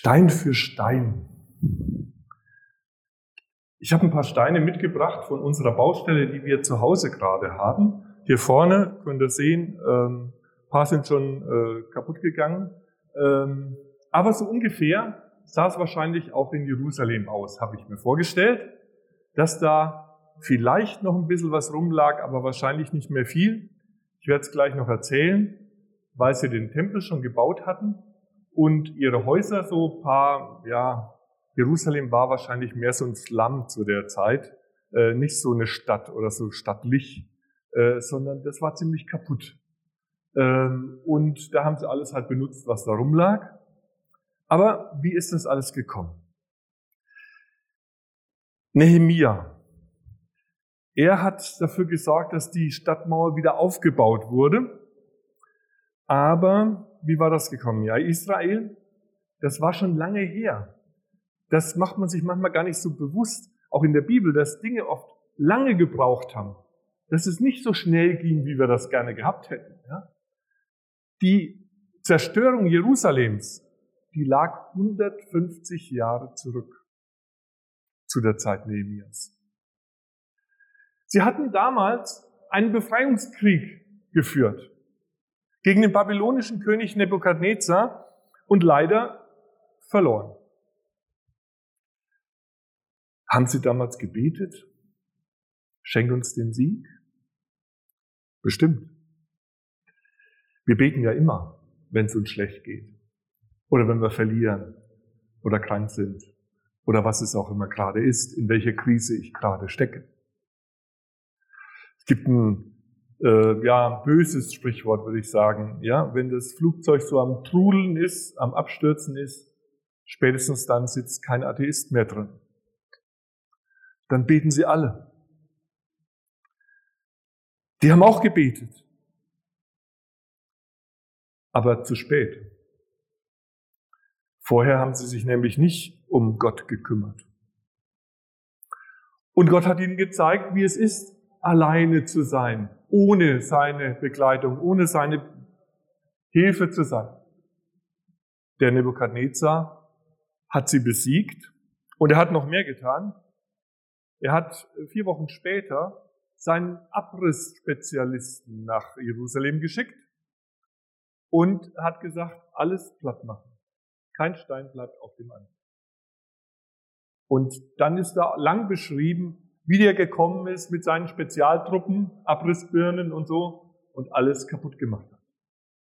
Stein für Stein. Ich habe ein paar Steine mitgebracht von unserer Baustelle, die wir zu Hause gerade haben. Hier vorne könnt ihr sehen, ähm, ein paar sind schon äh, kaputt gegangen. Ähm, aber so ungefähr sah es wahrscheinlich auch in Jerusalem aus, habe ich mir vorgestellt, dass da vielleicht noch ein bisschen was rumlag, aber wahrscheinlich nicht mehr viel. Ich werde es gleich noch erzählen, weil sie den Tempel schon gebaut hatten und ihre Häuser so paar, ja, Jerusalem war wahrscheinlich mehr so ein Slum zu der Zeit, äh, nicht so eine Stadt oder so stattlich, äh, sondern das war ziemlich kaputt. Ähm, und da haben sie alles halt benutzt, was da rumlag. Aber wie ist das alles gekommen? Nehemia. Er hat dafür gesorgt, dass die Stadtmauer wieder aufgebaut wurde. Aber wie war das gekommen? Ja, Israel, das war schon lange her. Das macht man sich manchmal gar nicht so bewusst, auch in der Bibel, dass Dinge oft lange gebraucht haben, dass es nicht so schnell ging, wie wir das gerne gehabt hätten. Ja? Die Zerstörung Jerusalems die lag 150 Jahre zurück zu der Zeit Nehemias. Sie hatten damals einen Befreiungskrieg geführt gegen den babylonischen König Nebukadnezar und leider verloren. Haben Sie damals gebetet? Schenk uns den Sieg? Bestimmt. Wir beten ja immer, wenn es uns schlecht geht. Oder wenn wir verlieren oder krank sind oder was es auch immer gerade ist, in welcher Krise ich gerade stecke. Es gibt ein äh, ja, böses Sprichwort, würde ich sagen. Ja, wenn das Flugzeug so am Trudeln ist, am Abstürzen ist, spätestens dann sitzt kein Atheist mehr drin. Dann beten sie alle. Die haben auch gebetet. Aber zu spät. Vorher haben sie sich nämlich nicht um Gott gekümmert. Und Gott hat ihnen gezeigt, wie es ist, alleine zu sein, ohne seine Begleitung, ohne seine Hilfe zu sein. Der Nebukadnezar hat sie besiegt und er hat noch mehr getan. Er hat vier Wochen später seinen Abrissspezialisten nach Jerusalem geschickt und hat gesagt, alles platt machen. Kein Stein bleibt auf dem anderen. Und dann ist da lang beschrieben, wie der gekommen ist mit seinen Spezialtruppen, Abrissbirnen und so und alles kaputt gemacht hat.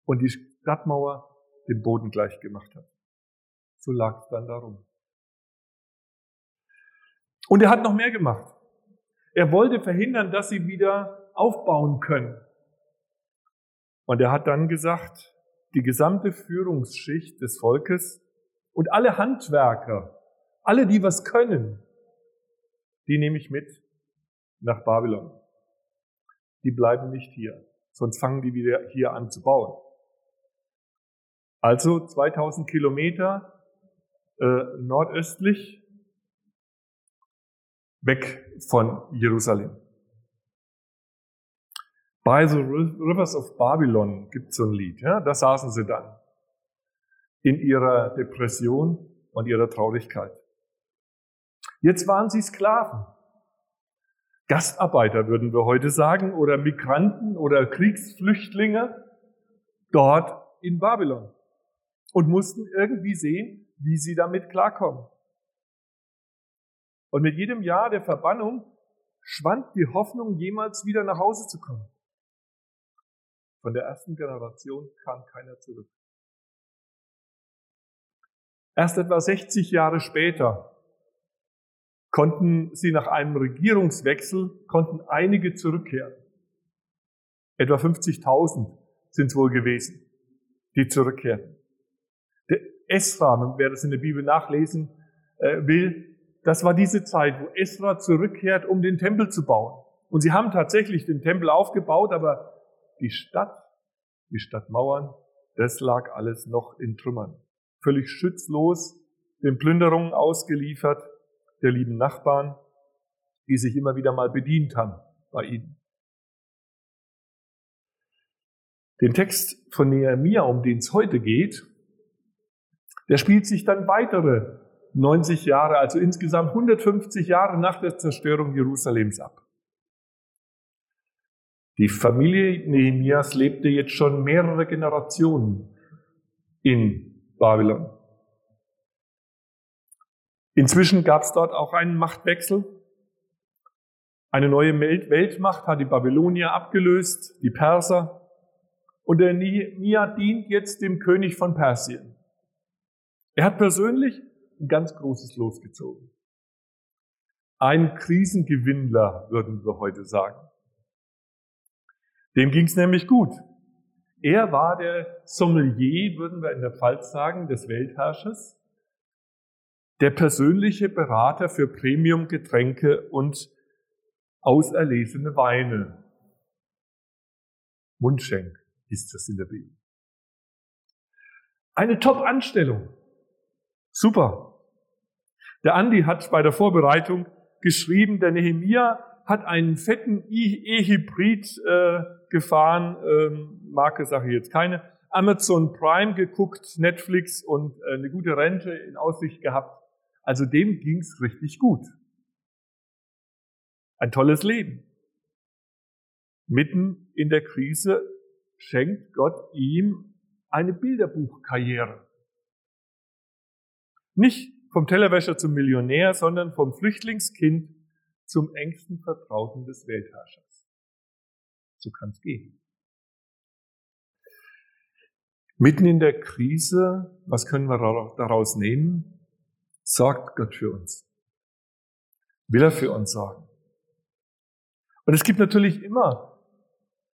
Und die Stadtmauer den Boden gleich gemacht hat. So lag es dann darum. Und er hat noch mehr gemacht. Er wollte verhindern, dass sie wieder aufbauen können. Und er hat dann gesagt, die gesamte Führungsschicht des Volkes und alle Handwerker, alle, die was können, die nehme ich mit nach Babylon. Die bleiben nicht hier, sonst fangen die wieder hier an zu bauen. Also 2000 Kilometer äh, nordöstlich weg von Jerusalem. By the Rivers of Babylon gibt so ein Lied. Ja? Da saßen sie dann in ihrer Depression und ihrer Traurigkeit. Jetzt waren sie Sklaven. Gastarbeiter würden wir heute sagen, oder Migranten oder Kriegsflüchtlinge dort in Babylon und mussten irgendwie sehen, wie sie damit klarkommen. Und mit jedem Jahr der Verbannung schwand die Hoffnung, jemals wieder nach Hause zu kommen. Von der ersten Generation kam keiner zurück. Erst etwa 60 Jahre später konnten sie nach einem Regierungswechsel, konnten einige zurückkehren. Etwa 50.000 sind es wohl gewesen, die zurückkehrten. Der Esra, wer das in der Bibel nachlesen äh, will, das war diese Zeit, wo Esra zurückkehrt, um den Tempel zu bauen. Und sie haben tatsächlich den Tempel aufgebaut, aber die Stadt, die Stadtmauern, das lag alles noch in Trümmern. Völlig schützlos, den Plünderungen ausgeliefert, der lieben Nachbarn, die sich immer wieder mal bedient haben bei ihnen. Den Text von Nehemiah, um den es heute geht, Der spielt sich dann weitere 90 Jahre, also insgesamt 150 Jahre nach der Zerstörung Jerusalems ab. Die Familie Nehemias lebte jetzt schon mehrere Generationen in Babylon. Inzwischen gab es dort auch einen Machtwechsel. Eine neue Weltmacht hat die Babylonier abgelöst, die Perser. Und der Nehemia dient jetzt dem König von Persien. Er hat persönlich ein ganz großes Los gezogen. Ein Krisengewinnler, würden wir heute sagen. Dem ging es nämlich gut. Er war der Sommelier, würden wir in der Pfalz sagen, des Weltherrschers, der persönliche Berater für Premium-Getränke und auserlesene Weine. Mundschenk ist das in der Bibel. Eine Top-Anstellung. Super. Der Andi hat bei der Vorbereitung geschrieben, der Nehemia hat einen fetten E-Hybrid äh, gefahren, ähm, Marke sage ich jetzt keine, Amazon Prime geguckt, Netflix und äh, eine gute Rente in Aussicht gehabt. Also dem ging's richtig gut. Ein tolles Leben. Mitten in der Krise schenkt Gott ihm eine Bilderbuchkarriere. Nicht vom Tellerwäscher zum Millionär, sondern vom Flüchtlingskind zum engsten Vertrauten des Weltherrschers. So kann es gehen. Mitten in der Krise, was können wir daraus nehmen? Sorgt Gott für uns. Will er für uns sorgen. Und es gibt natürlich immer,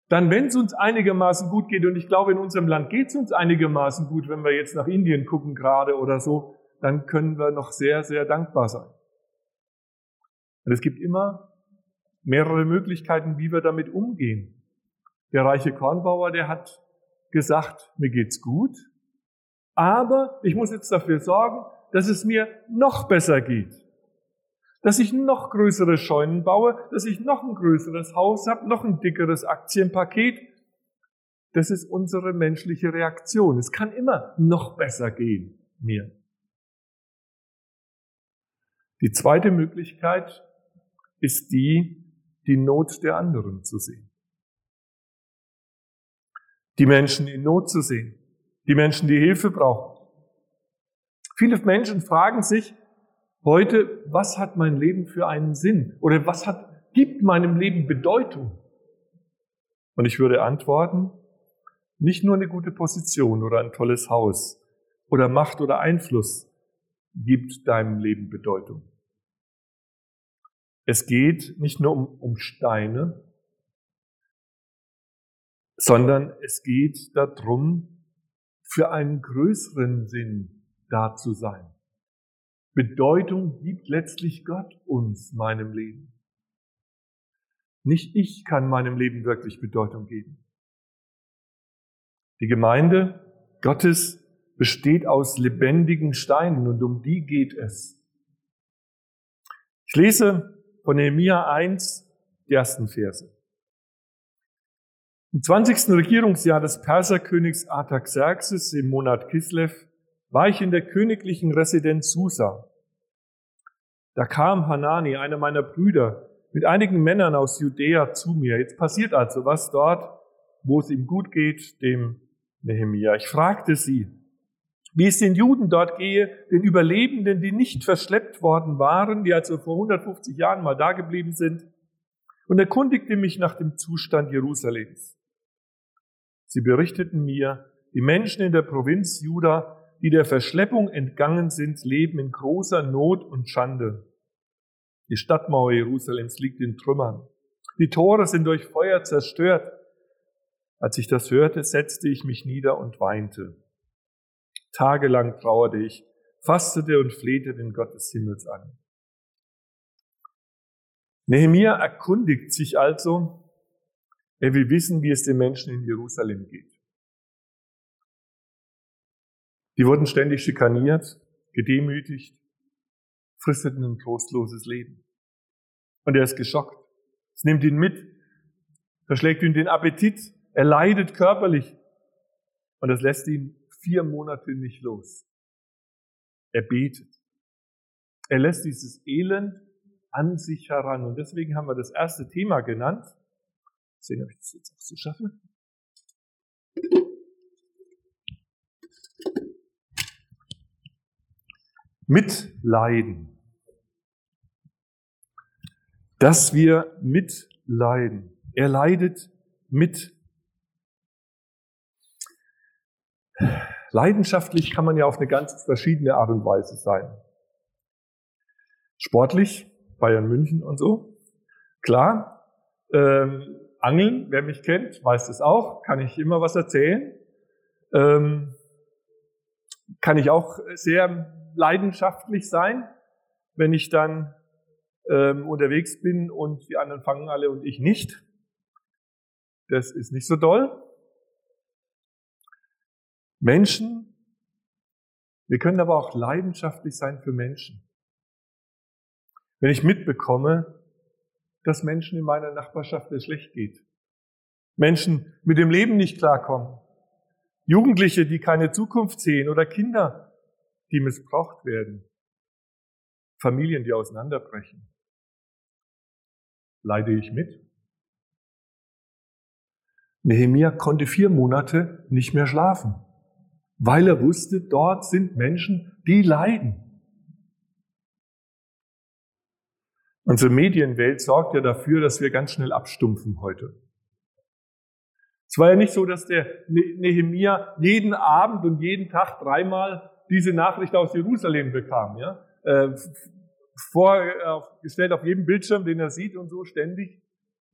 dann wenn es uns einigermaßen gut geht, und ich glaube, in unserem Land geht es uns einigermaßen gut, wenn wir jetzt nach Indien gucken gerade oder so, dann können wir noch sehr, sehr dankbar sein. Und es gibt immer mehrere Möglichkeiten, wie wir damit umgehen. Der reiche Kornbauer, der hat gesagt, mir geht's gut, aber ich muss jetzt dafür sorgen, dass es mir noch besser geht. Dass ich noch größere Scheunen baue, dass ich noch ein größeres Haus habe, noch ein dickeres Aktienpaket. Das ist unsere menschliche Reaktion. Es kann immer noch besser gehen mir. Die zweite Möglichkeit ist die, die Not der anderen zu sehen. Die Menschen in Not zu sehen. Die Menschen, die Hilfe brauchen. Viele Menschen fragen sich heute, was hat mein Leben für einen Sinn? Oder was hat, gibt meinem Leben Bedeutung? Und ich würde antworten, nicht nur eine gute Position oder ein tolles Haus oder Macht oder Einfluss gibt deinem Leben Bedeutung. Es geht nicht nur um, um Steine, sondern es geht darum, für einen größeren Sinn da zu sein. Bedeutung gibt letztlich Gott uns, meinem Leben. Nicht ich kann meinem Leben wirklich Bedeutung geben. Die Gemeinde Gottes besteht aus lebendigen Steinen und um die geht es. Ich lese von Nehemiah 1, die ersten Verse. Im 20. Regierungsjahr des Perserkönigs Artaxerxes im Monat Kislev war ich in der königlichen Residenz Susa. Da kam Hanani, einer meiner Brüder, mit einigen Männern aus Judäa zu mir. Jetzt passiert also was dort, wo es ihm gut geht, dem Nehemia. Ich fragte sie, wie es den Juden dort gehe, den Überlebenden, die nicht verschleppt worden waren, die also vor 150 Jahren mal da geblieben sind, und erkundigte mich nach dem Zustand Jerusalems. Sie berichteten mir, die Menschen in der Provinz Juda, die der Verschleppung entgangen sind, leben in großer Not und Schande. Die Stadtmauer Jerusalems liegt in Trümmern. Die Tore sind durch Feuer zerstört. Als ich das hörte, setzte ich mich nieder und weinte. Tagelang trauerte ich, fastete und flehte den Gott des Himmels an. Nehemia erkundigt sich also, er will wissen, wie es den Menschen in Jerusalem geht. Die wurden ständig schikaniert, gedemütigt, fristeten ein trostloses Leben. Und er ist geschockt. Es nimmt ihn mit, verschlägt ihm den Appetit, er leidet körperlich. Und das lässt ihn vier Monate nicht los. Er betet. Er lässt dieses Elend an sich heran. Und deswegen haben wir das erste Thema genannt. Sehen, ob ich das jetzt auch so schaffe. Mitleiden. Dass wir mitleiden. Er leidet mit. Leidenschaftlich kann man ja auf eine ganz verschiedene Art und Weise sein. Sportlich, Bayern München und so. Klar, ähm, Angeln, wer mich kennt, weiß das auch, kann ich immer was erzählen. Ähm, kann ich auch sehr leidenschaftlich sein, wenn ich dann ähm, unterwegs bin und die anderen fangen alle und ich nicht. Das ist nicht so doll. Menschen, wir können aber auch leidenschaftlich sein für Menschen. Wenn ich mitbekomme, dass Menschen in meiner Nachbarschaft es schlecht geht, Menschen mit dem Leben nicht klarkommen, Jugendliche, die keine Zukunft sehen oder Kinder, die missbraucht werden, Familien, die auseinanderbrechen, leide ich mit. Nehemia konnte vier Monate nicht mehr schlafen, weil er wusste, dort sind Menschen, die leiden. Unsere Medienwelt sorgt ja dafür, dass wir ganz schnell abstumpfen heute. Es war ja nicht so, dass der ne-, Nehemia jeden Abend und jeden Tag dreimal diese Nachricht aus Jerusalem bekam. Ja? Äh, vorgestellt auf jedem Bildschirm, den er sieht und so ständig.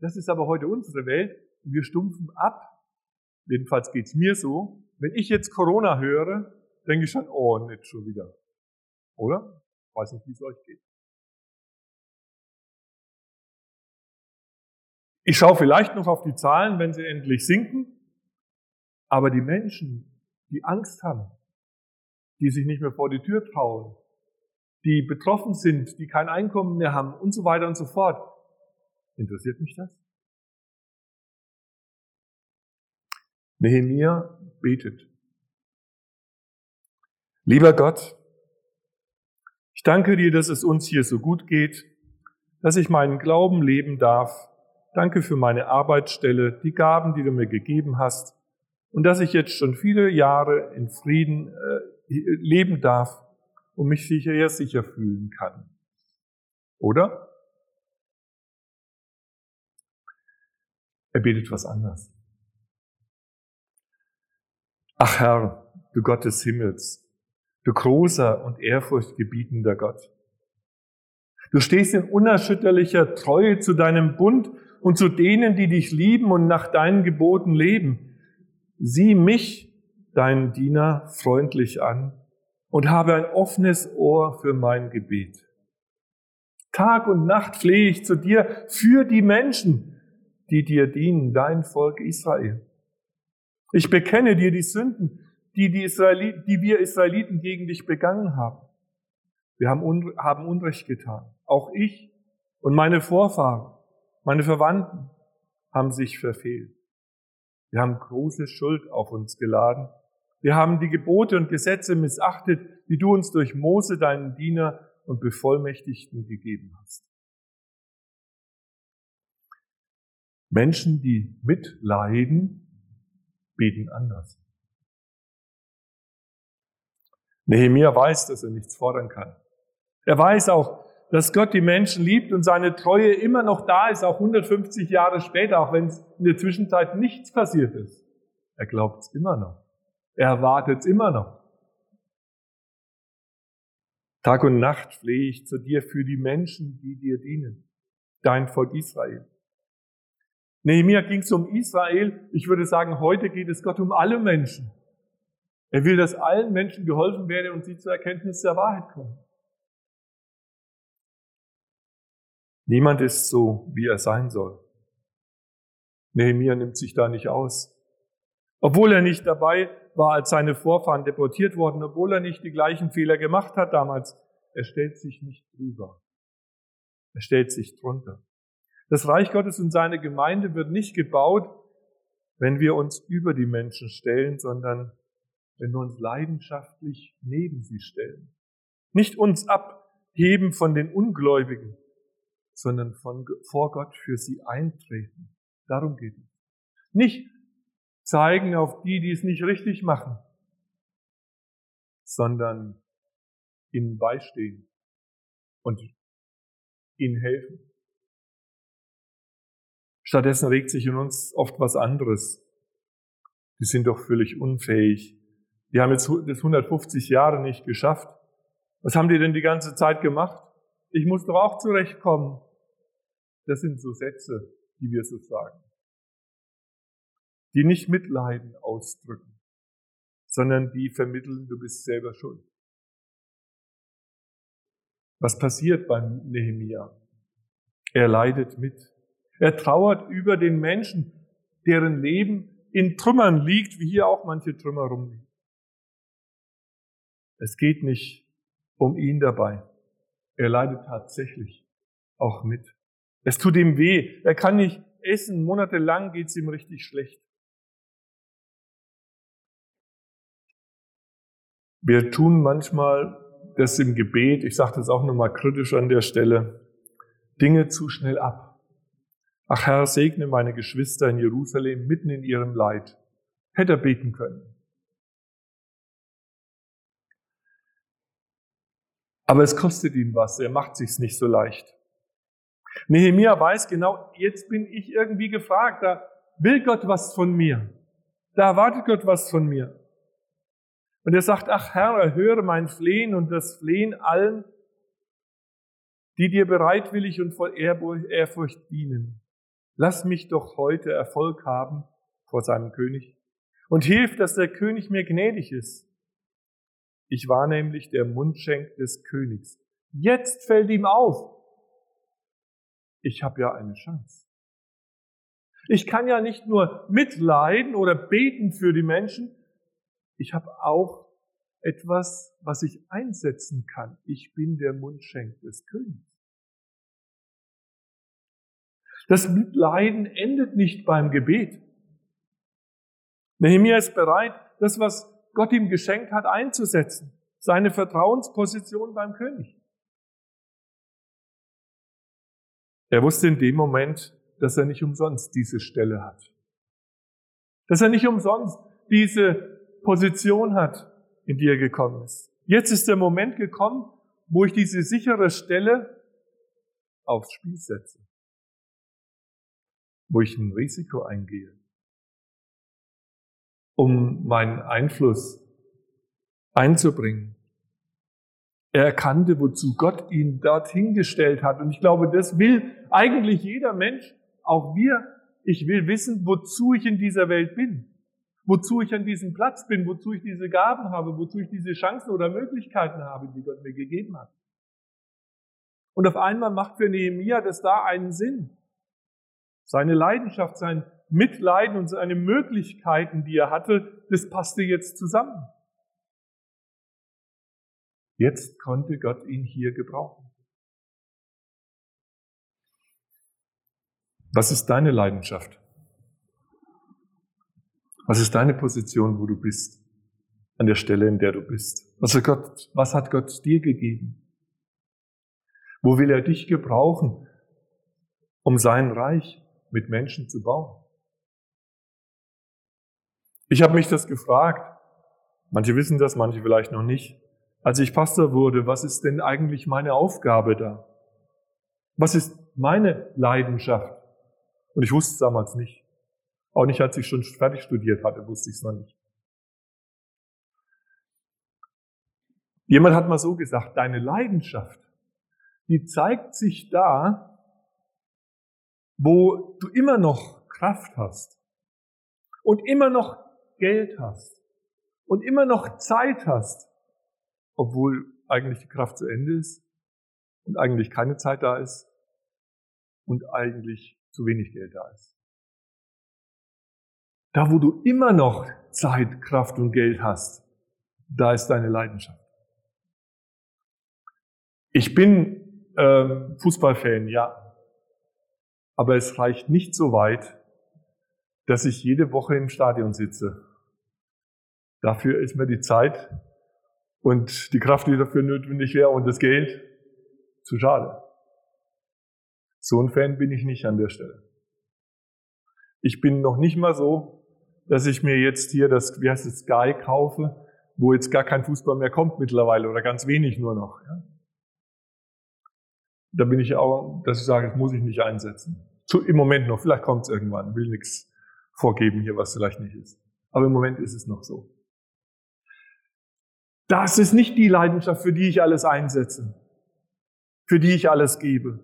Das ist aber heute unsere Welt. Wir stumpfen ab. Jedenfalls geht's mir so. Wenn ich jetzt Corona höre, denke ich schon, oh, nicht schon wieder. Oder? Ich weiß nicht, wie es euch geht. Ich schaue vielleicht noch auf die Zahlen, wenn sie endlich sinken. Aber die Menschen, die Angst haben, die sich nicht mehr vor die Tür trauen, die betroffen sind, die kein Einkommen mehr haben und so weiter und so fort, interessiert mich das? Nehemiah betet. Lieber Gott, ich danke dir, dass es uns hier so gut geht, dass ich meinen Glauben leben darf Danke für meine Arbeitsstelle, die Gaben, die du mir gegeben hast und dass ich jetzt schon viele Jahre in Frieden äh, leben darf und mich sicher sicher fühlen kann. Oder? Er betet was anderes. Ach Herr, du Gott des Himmels, du großer und ehrfurchtgebietender Gott. Du stehst in unerschütterlicher Treue zu deinem Bund und zu denen, die dich lieben und nach deinen Geboten leben. Sieh mich, deinen Diener, freundlich an und habe ein offenes Ohr für mein Gebet. Tag und Nacht flehe ich zu dir für die Menschen, die dir dienen, dein Volk Israel. Ich bekenne dir die Sünden, die, die, Israeliten, die wir Israeliten gegen dich begangen haben. Wir haben, un, haben Unrecht getan. Auch ich und meine Vorfahren. Meine Verwandten haben sich verfehlt. Wir haben große Schuld auf uns geladen. Wir haben die Gebote und Gesetze missachtet, die du uns durch Mose, deinen Diener und Bevollmächtigten gegeben hast. Menschen, die mitleiden, beten anders. Nehemiah weiß, dass er nichts fordern kann. Er weiß auch, dass Gott die Menschen liebt und seine Treue immer noch da ist, auch 150 Jahre später, auch wenn es in der Zwischenzeit nichts passiert ist. Er glaubt es immer noch. Er erwartet es immer noch. Tag und Nacht flehe ich zu dir für die Menschen, die dir dienen. Dein Volk Israel. Nehemiah ging es um Israel. Ich würde sagen, heute geht es Gott um alle Menschen. Er will, dass allen Menschen geholfen werde und sie zur Erkenntnis der Wahrheit kommen. Niemand ist so, wie er sein soll. Nehemiah nimmt sich da nicht aus. Obwohl er nicht dabei war, als seine Vorfahren deportiert wurden, obwohl er nicht die gleichen Fehler gemacht hat damals, er stellt sich nicht drüber. Er stellt sich drunter. Das Reich Gottes und seine Gemeinde wird nicht gebaut, wenn wir uns über die Menschen stellen, sondern wenn wir uns leidenschaftlich neben sie stellen. Nicht uns abheben von den Ungläubigen, sondern von, vor Gott für sie eintreten. Darum geht es. Nicht zeigen auf die, die es nicht richtig machen, sondern ihnen beistehen und ihnen helfen. Stattdessen regt sich in uns oft was anderes. Die sind doch völlig unfähig. Die haben jetzt das 150 Jahre nicht geschafft. Was haben die denn die ganze Zeit gemacht? Ich muss doch auch zurechtkommen. Das sind so Sätze, die wir so sagen. Die nicht Mitleiden ausdrücken, sondern die vermitteln, du bist selber schuld. Was passiert beim Nehemia? Er leidet mit. Er trauert über den Menschen, deren Leben in Trümmern liegt, wie hier auch manche Trümmer rumliegen. Es geht nicht um ihn dabei. Er leidet tatsächlich auch mit. Es tut ihm weh. Er kann nicht essen. Monatelang geht es ihm richtig schlecht. Wir tun manchmal das im Gebet, ich sage das auch nochmal kritisch an der Stelle, Dinge zu schnell ab. Ach Herr, segne meine Geschwister in Jerusalem mitten in ihrem Leid. Hätte er beten können. Aber es kostet ihn was, er macht sich's nicht so leicht. Nehemia weiß genau, jetzt bin ich irgendwie gefragt, da will Gott was von mir. Da erwartet Gott was von mir. Und er sagt, ach Herr, erhöre mein Flehen und das Flehen allen, die dir bereitwillig und voll Ehrfurcht dienen. Lass mich doch heute Erfolg haben vor seinem König und hilf, dass der König mir gnädig ist. Ich war nämlich der Mundschenk des Königs. Jetzt fällt ihm auf, ich habe ja eine Chance. Ich kann ja nicht nur mitleiden oder beten für die Menschen, ich habe auch etwas, was ich einsetzen kann. Ich bin der Mundschenk des Königs. Das Mitleiden endet nicht beim Gebet. Nehemiah ist bereit, das, was Gott ihm geschenkt hat, einzusetzen. Seine Vertrauensposition beim König. Er wusste in dem Moment, dass er nicht umsonst diese Stelle hat. Dass er nicht umsonst diese Position hat, in die er gekommen ist. Jetzt ist der Moment gekommen, wo ich diese sichere Stelle aufs Spiel setze. Wo ich ein Risiko eingehe. Um meinen Einfluss einzubringen. Er erkannte, wozu Gott ihn dorthin gestellt hat. Und ich glaube, das will eigentlich jeder Mensch, auch wir. Ich will wissen, wozu ich in dieser Welt bin. Wozu ich an diesem Platz bin, wozu ich diese Gaben habe, wozu ich diese Chancen oder Möglichkeiten habe, die Gott mir gegeben hat. Und auf einmal macht für Nehemia das da einen Sinn. Seine Leidenschaft, sein Mitleiden und seine Möglichkeiten, die er hatte, das passte jetzt zusammen. Jetzt konnte Gott ihn hier gebrauchen. Was ist deine Leidenschaft? Was ist deine Position, wo du bist? An der Stelle, in der du bist. Was hat Gott, was hat Gott dir gegeben? Wo will er dich gebrauchen, um sein Reich mit Menschen zu bauen? Ich habe mich das gefragt. Manche wissen das, manche vielleicht noch nicht. Als ich Pastor wurde, was ist denn eigentlich meine Aufgabe da? Was ist meine Leidenschaft? Und ich wusste es damals nicht. Auch nicht, als ich schon fertig studiert hatte, wusste ich es noch nicht. Jemand hat mal so gesagt, deine Leidenschaft, die zeigt sich da, wo du immer noch Kraft hast und immer noch Geld hast und immer noch Zeit hast, obwohl eigentlich die Kraft zu Ende ist und eigentlich keine Zeit da ist und eigentlich zu wenig Geld da ist. Da, wo du immer noch Zeit, Kraft und Geld hast, da ist deine Leidenschaft. Ich bin ähm, Fußballfan, ja, aber es reicht nicht so weit, dass ich jede Woche im Stadion sitze. Dafür ist mir die Zeit und die Kraft, die dafür notwendig wäre und das Geld, zu schade. So ein Fan bin ich nicht an der Stelle. Ich bin noch nicht mal so, dass ich mir jetzt hier das, wie heißt es, Sky kaufe, wo jetzt gar kein Fußball mehr kommt mittlerweile oder ganz wenig nur noch. Ja? Da bin ich auch, dass ich sage, das muss ich nicht einsetzen. Im Moment noch, vielleicht kommt es irgendwann, will nichts vorgeben hier, was vielleicht nicht ist. Aber im Moment ist es noch so. Das ist nicht die Leidenschaft, für die ich alles einsetze, für die ich alles gebe.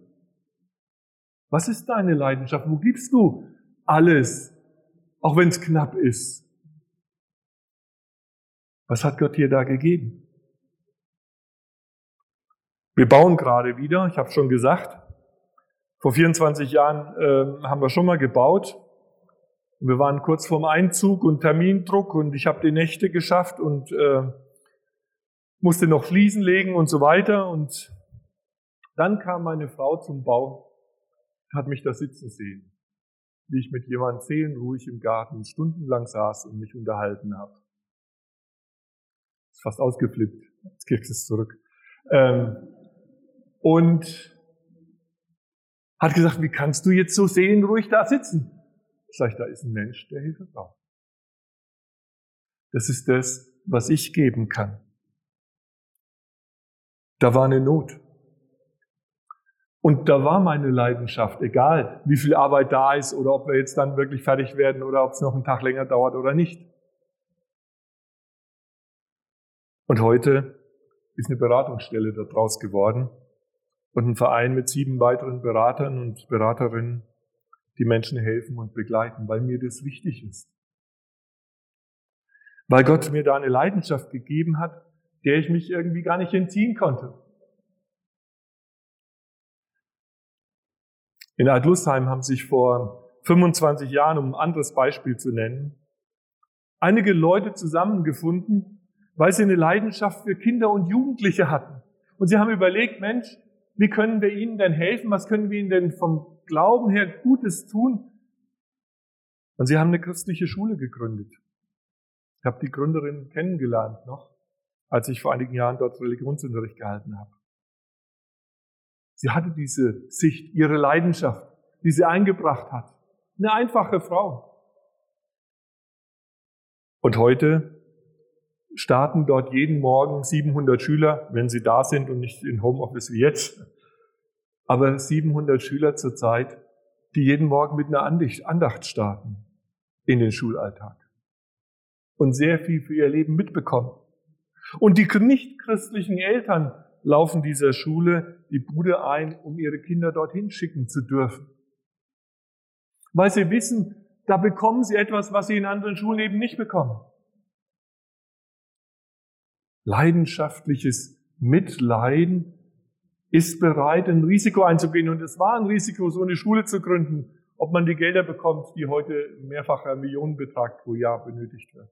Was ist deine Leidenschaft? Wo gibst du alles, auch wenn es knapp ist? Was hat Gott dir da gegeben? Wir bauen gerade wieder, ich habe schon gesagt, vor 24 Jahren äh, haben wir schon mal gebaut. Wir waren kurz vorm Einzug und Termindruck und ich habe die Nächte geschafft und äh, musste noch Fliesen legen und so weiter. Und dann kam meine Frau zum Bau, hat mich da sitzen sehen, wie ich mit jemandem seelenruhig im Garten stundenlang saß und mich unterhalten habe. Ist fast ausgeflippt. Jetzt kriegst du es zurück. Ähm, und hat gesagt, wie kannst du jetzt so seelenruhig da sitzen? Sag ich, da ist ein Mensch, der Hilfe braucht. Das ist das, was ich geben kann. Da war eine Not. Und da war meine Leidenschaft, egal wie viel Arbeit da ist oder ob wir jetzt dann wirklich fertig werden oder ob es noch einen Tag länger dauert oder nicht. Und heute ist eine Beratungsstelle daraus geworden und ein Verein mit sieben weiteren Beratern und Beraterinnen, die Menschen helfen und begleiten, weil mir das wichtig ist. Weil Gott mir da eine Leidenschaft gegeben hat, der ich mich irgendwie gar nicht entziehen konnte. In Altlusheim haben sich vor 25 Jahren, um ein anderes Beispiel zu nennen, einige Leute zusammengefunden, weil sie eine Leidenschaft für Kinder und Jugendliche hatten. Und sie haben überlegt, Mensch, wie können wir ihnen denn helfen? Was können wir ihnen denn vom Glauben her Gutes tun? Und sie haben eine christliche Schule gegründet. Ich habe die Gründerin kennengelernt noch als ich vor einigen Jahren dort Religionsunterricht gehalten habe. Sie hatte diese Sicht, ihre Leidenschaft, die sie eingebracht hat. Eine einfache Frau. Und heute starten dort jeden Morgen 700 Schüler, wenn sie da sind und nicht in Homeoffice wie jetzt, aber 700 Schüler zurzeit, die jeden Morgen mit einer Andacht starten in den Schulalltag und sehr viel für ihr Leben mitbekommen. Und die nichtchristlichen Eltern laufen dieser Schule die Bude ein, um ihre Kinder dorthin schicken zu dürfen. Weil sie wissen, da bekommen sie etwas, was sie in anderen Schulen eben nicht bekommen. Leidenschaftliches Mitleiden ist bereit, ein Risiko einzugehen. Und es war ein Risiko, so eine Schule zu gründen, ob man die Gelder bekommt, die heute mehrfacher Millionenbetrag pro Jahr benötigt wird.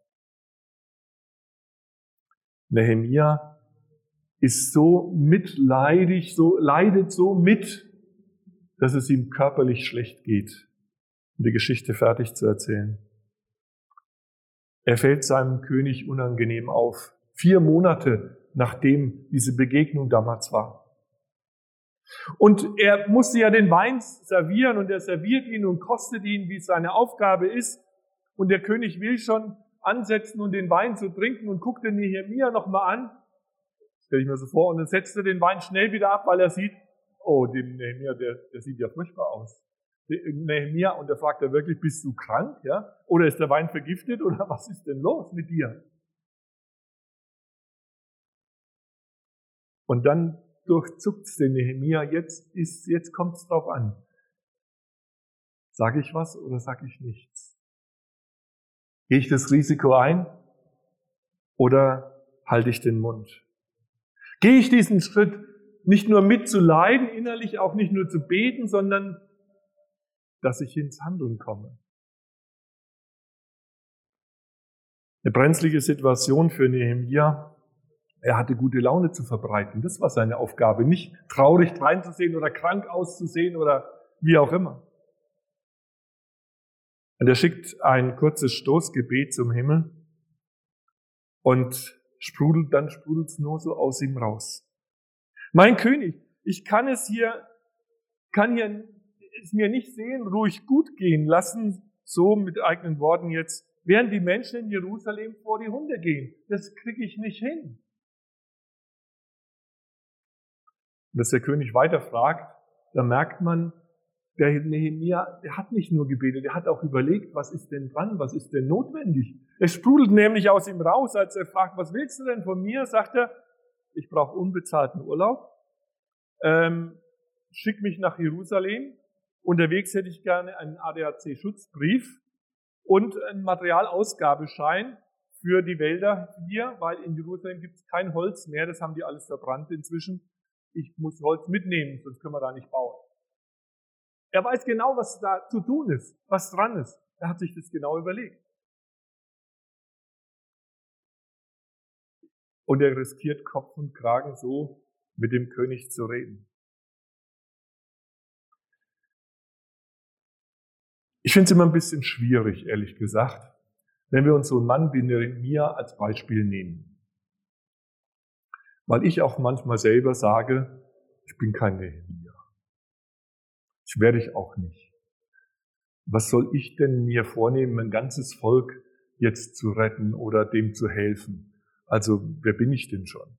Nehemia ist so mitleidig, so leidet so mit, dass es ihm körperlich schlecht geht, um die Geschichte fertig zu erzählen. Er fällt seinem König unangenehm auf, vier Monate nachdem diese Begegnung damals war. Und er musste ja den Wein servieren und er serviert ihn und kostet ihn, wie es seine Aufgabe ist. Und der König will schon ansetzen und den Wein zu trinken und guckt den Nehemia nochmal an. Stell ich mir so vor. Und dann setzt er den Wein schnell wieder ab, weil er sieht, oh, dem Nehemia, der, der sieht ja furchtbar aus. Nehemia, und er fragt er wirklich, bist du krank, ja? Oder ist der Wein vergiftet oder was ist denn los mit dir? Und dann durchzuckt's den Nehemia, jetzt ist, jetzt kommt's drauf an. Sage ich was oder sage ich nichts? Gehe ich das Risiko ein oder halte ich den Mund? Gehe ich diesen Schritt nicht nur mitzuleiden, innerlich auch nicht nur zu beten, sondern dass ich ins Handeln komme? Eine brenzlige Situation für Nehemia. Er hatte gute Laune zu verbreiten. Das war seine Aufgabe. Nicht traurig reinzusehen oder krank auszusehen oder wie auch immer. Und er schickt ein kurzes Stoßgebet zum Himmel und sprudelt, dann sprudelt's nur so aus ihm raus. Mein König, ich kann es hier, kann hier es mir nicht sehen, ruhig gut gehen lassen, so mit eigenen Worten jetzt, während die Menschen in Jerusalem vor die Hunde gehen. Das kriege ich nicht hin. Dass der König weiter fragt, da merkt man, der Nehemia, der hat nicht nur gebetet, der hat auch überlegt, was ist denn dran, was ist denn notwendig. Es sprudelt nämlich aus ihm raus, als er fragt, was willst du denn von mir? Sagt er, ich brauche unbezahlten Urlaub, ähm, schick mich nach Jerusalem. Unterwegs hätte ich gerne einen ADAC-Schutzbrief und einen Materialausgabeschein für die Wälder hier, weil in Jerusalem gibt es kein Holz mehr, das haben die alles verbrannt inzwischen. Ich muss Holz mitnehmen, sonst können wir da nicht bauen. Er weiß genau, was da zu tun ist, was dran ist. Er hat sich das genau überlegt. Und er riskiert Kopf und Kragen so, mit dem König zu reden. Ich finde es immer ein bisschen schwierig, ehrlich gesagt, wenn wir uns so einen Mann wie Nehemiah als Beispiel nehmen. Weil ich auch manchmal selber sage, ich bin kein Nehemiah. Das werde ich auch nicht. Was soll ich denn mir vornehmen, ein ganzes Volk jetzt zu retten oder dem zu helfen? Also, wer bin ich denn schon?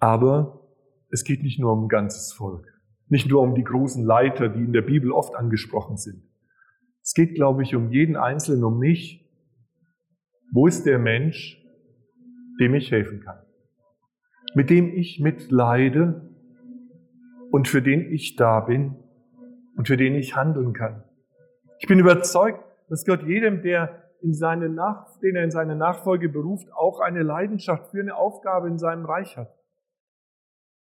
Aber es geht nicht nur um ein ganzes Volk, nicht nur um die großen Leiter, die in der Bibel oft angesprochen sind. Es geht, glaube ich, um jeden Einzelnen, um mich. Wo ist der Mensch, dem ich helfen kann? Mit dem ich mitleide und für den ich da bin und für den ich handeln kann. Ich bin überzeugt, dass Gott jedem, der in seine Nach den er in seine Nachfolge beruft, auch eine Leidenschaft für eine Aufgabe in seinem Reich hat.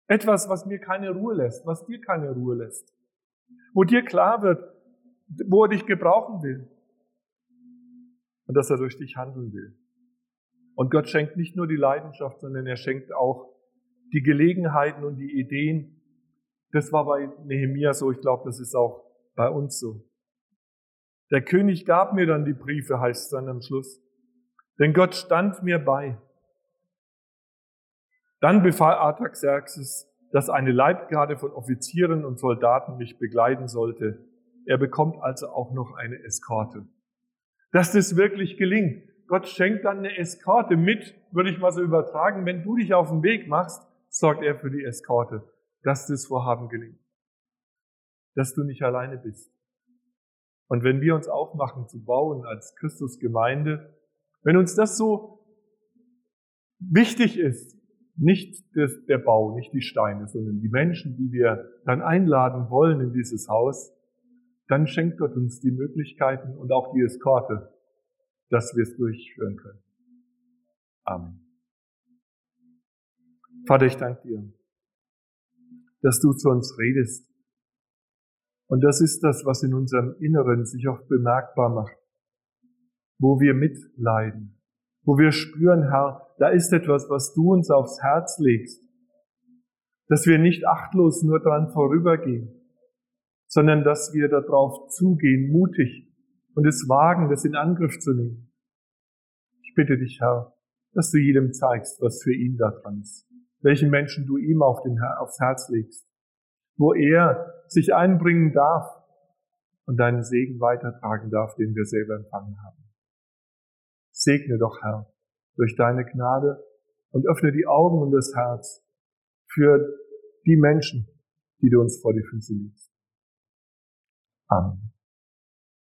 Etwas, was mir keine Ruhe lässt, was dir keine Ruhe lässt. Wo dir klar wird, wo er dich gebrauchen will. Und dass er durch dich handeln will. Und Gott schenkt nicht nur die Leidenschaft, sondern er schenkt auch die Gelegenheiten und die Ideen, das war bei Nehemia so, ich glaube, das ist auch bei uns so. Der König gab mir dann die Briefe, heißt es dann am Schluss. Denn Gott stand mir bei. Dann befahl Artaxerxes, dass eine Leibgarde von Offizieren und Soldaten mich begleiten sollte. Er bekommt also auch noch eine Eskorte. Dass das wirklich gelingt. Gott schenkt dann eine Eskorte mit, würde ich mal so übertragen. Wenn du dich auf den Weg machst, sorgt er für die Eskorte dass das Vorhaben gelingt. Dass du nicht alleine bist. Und wenn wir uns aufmachen zu bauen als Christusgemeinde, wenn uns das so wichtig ist, nicht der Bau, nicht die Steine, sondern die Menschen, die wir dann einladen wollen in dieses Haus, dann schenkt Gott uns die Möglichkeiten und auch die Eskorte, dass wir es durchführen können. Amen. Vater, ich danke dir dass du zu uns redest. Und das ist das, was in unserem Inneren sich oft bemerkbar macht, wo wir mitleiden, wo wir spüren, Herr, da ist etwas, was du uns aufs Herz legst, dass wir nicht achtlos nur dran vorübergehen, sondern dass wir darauf zugehen, mutig und es wagen, das in Angriff zu nehmen. Ich bitte dich, Herr, dass du jedem zeigst, was für ihn da dran ist. Welchen Menschen du ihm auf den, aufs Herz legst, wo er sich einbringen darf und deinen Segen weitertragen darf, den wir selber empfangen haben. Segne doch, Herr, durch deine Gnade und öffne die Augen und das Herz für die Menschen, die du uns vor die Füße legst. Amen.